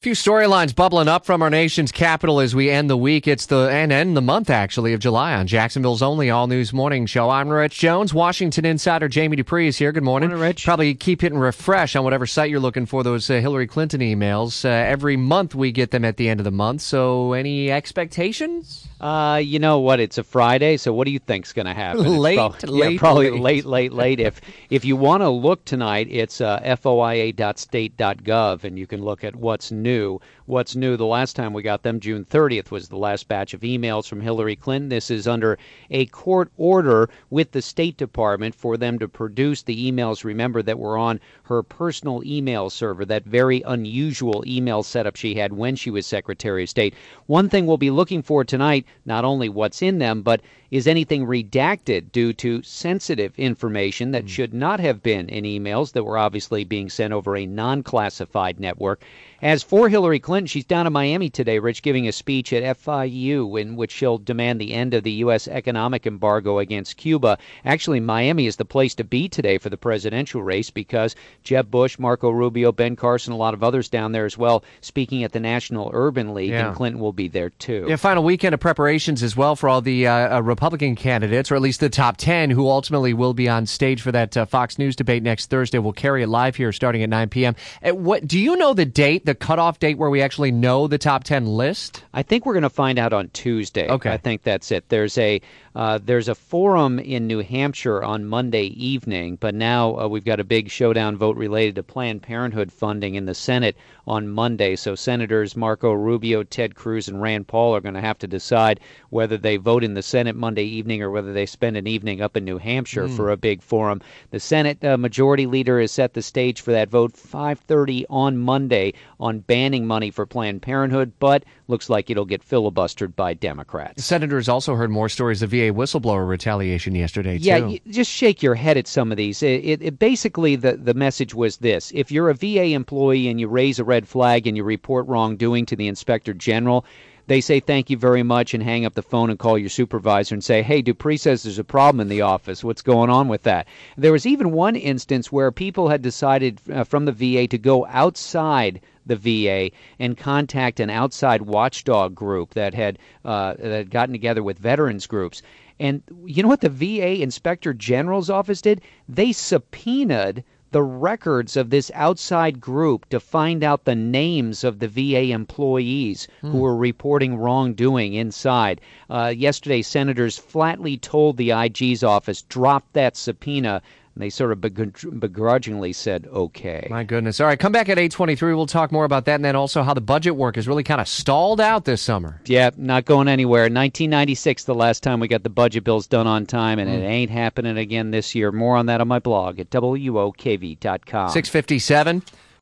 few storylines bubbling up from our nation's capital as we end the week. It's the and end the month actually of July on Jacksonville's only all news morning show. I'm Rich Jones. Washington insider Jamie Dupree is here. Good morning, morning Rich. Probably keep hitting refresh on whatever site you're looking for those uh, Hillary Clinton emails. Uh, every month we get them at the end of the month. So any expectations? Uh, you know what? It's a Friday, so what do you think's going to happen? It's Late, probably, late, yeah, probably late. late, late, late. if if you want to look tonight, it's uh, foia.state.gov, and you can look at what's new. What's new? The last time we got them, June 30th, was the last batch of emails from Hillary Clinton. This is under a court order with the State Department for them to produce the emails. Remember that were on her personal email server, that very unusual email setup she had when she was Secretary of State. One thing we'll be looking for tonight not only what's in them, but is anything redacted due to sensitive information that hmm. should not have been in emails that were obviously being sent over a non classified network? As for Hillary Clinton, she's down in Miami today, Rich, giving a speech at FIU in which she'll demand the end of the U.S. economic embargo against Cuba. Actually, Miami is the place to be today for the presidential race because Jeb Bush, Marco Rubio, Ben Carson, a lot of others down there as well, speaking at the National Urban League, Yeah. and Clinton will be there too. Yeah, final weekend of preparations as well for all the uh, uh, Republican candidates, or at least the top 10 who ultimately will be on stage for that uh, Fox News debate next Thursday. We'll carry it live here starting at 9 p.m. At what Do you know the date, the cutoff date where we actually know the top 10 list? I think we're going to find out on Tuesday. Okay. I think that's it. There's a uh, there's a forum in New Hampshire on Monday evening, but now uh, we've got a big showdown vote related to Planned Parenthood funding in the Senate on Monday. So Senators Marco Rubio, Ted Cruz, and Rand Paul are going to have to decide whether they vote in the Senate Monday evening or whether they spend an evening up in New Hampshire for a big forum. The Senate uh, Majority Leader has set the stage for that vote 5:30 on Monday on banning money for Planned Parenthood, but looks like it'll get filibustered by Democrats. Senators also heard more stories of VA whistleblower retaliation yesterday, Yeah, too. you just shake your head at some of these. It, it, it basically the the message was this: if you're a VA employee and you raise a red flag and you report wrongdoing to the inspector general, they say thank you very much and hang up the phone and call your supervisor and say, "Hey, Dupree says there's a problem in the office. What's going on with that?" There was even one instance where people had decided uh, from the VA to go outside the VA and contact an outside watchdog group that had uh, that had gotten together with veterans groups. And you know what the VA Inspector General's office did? They subpoenaed the records of this outside group to find out the names of the VA employees who were reporting wrongdoing inside. Uh, yesterday, senators flatly told the IG's office, drop that subpoena. And they sort of begr- begrudgingly said, okay. My goodness. All right, come back at 823. We'll talk more about that and then also how the budget work is really kind of stalled out this summer. Yeah, not going anywhere. 1996, the last time we got the budget bills done on time, and it mm. ain't happening again this year. More on that on my blog at WOKV.com. 657.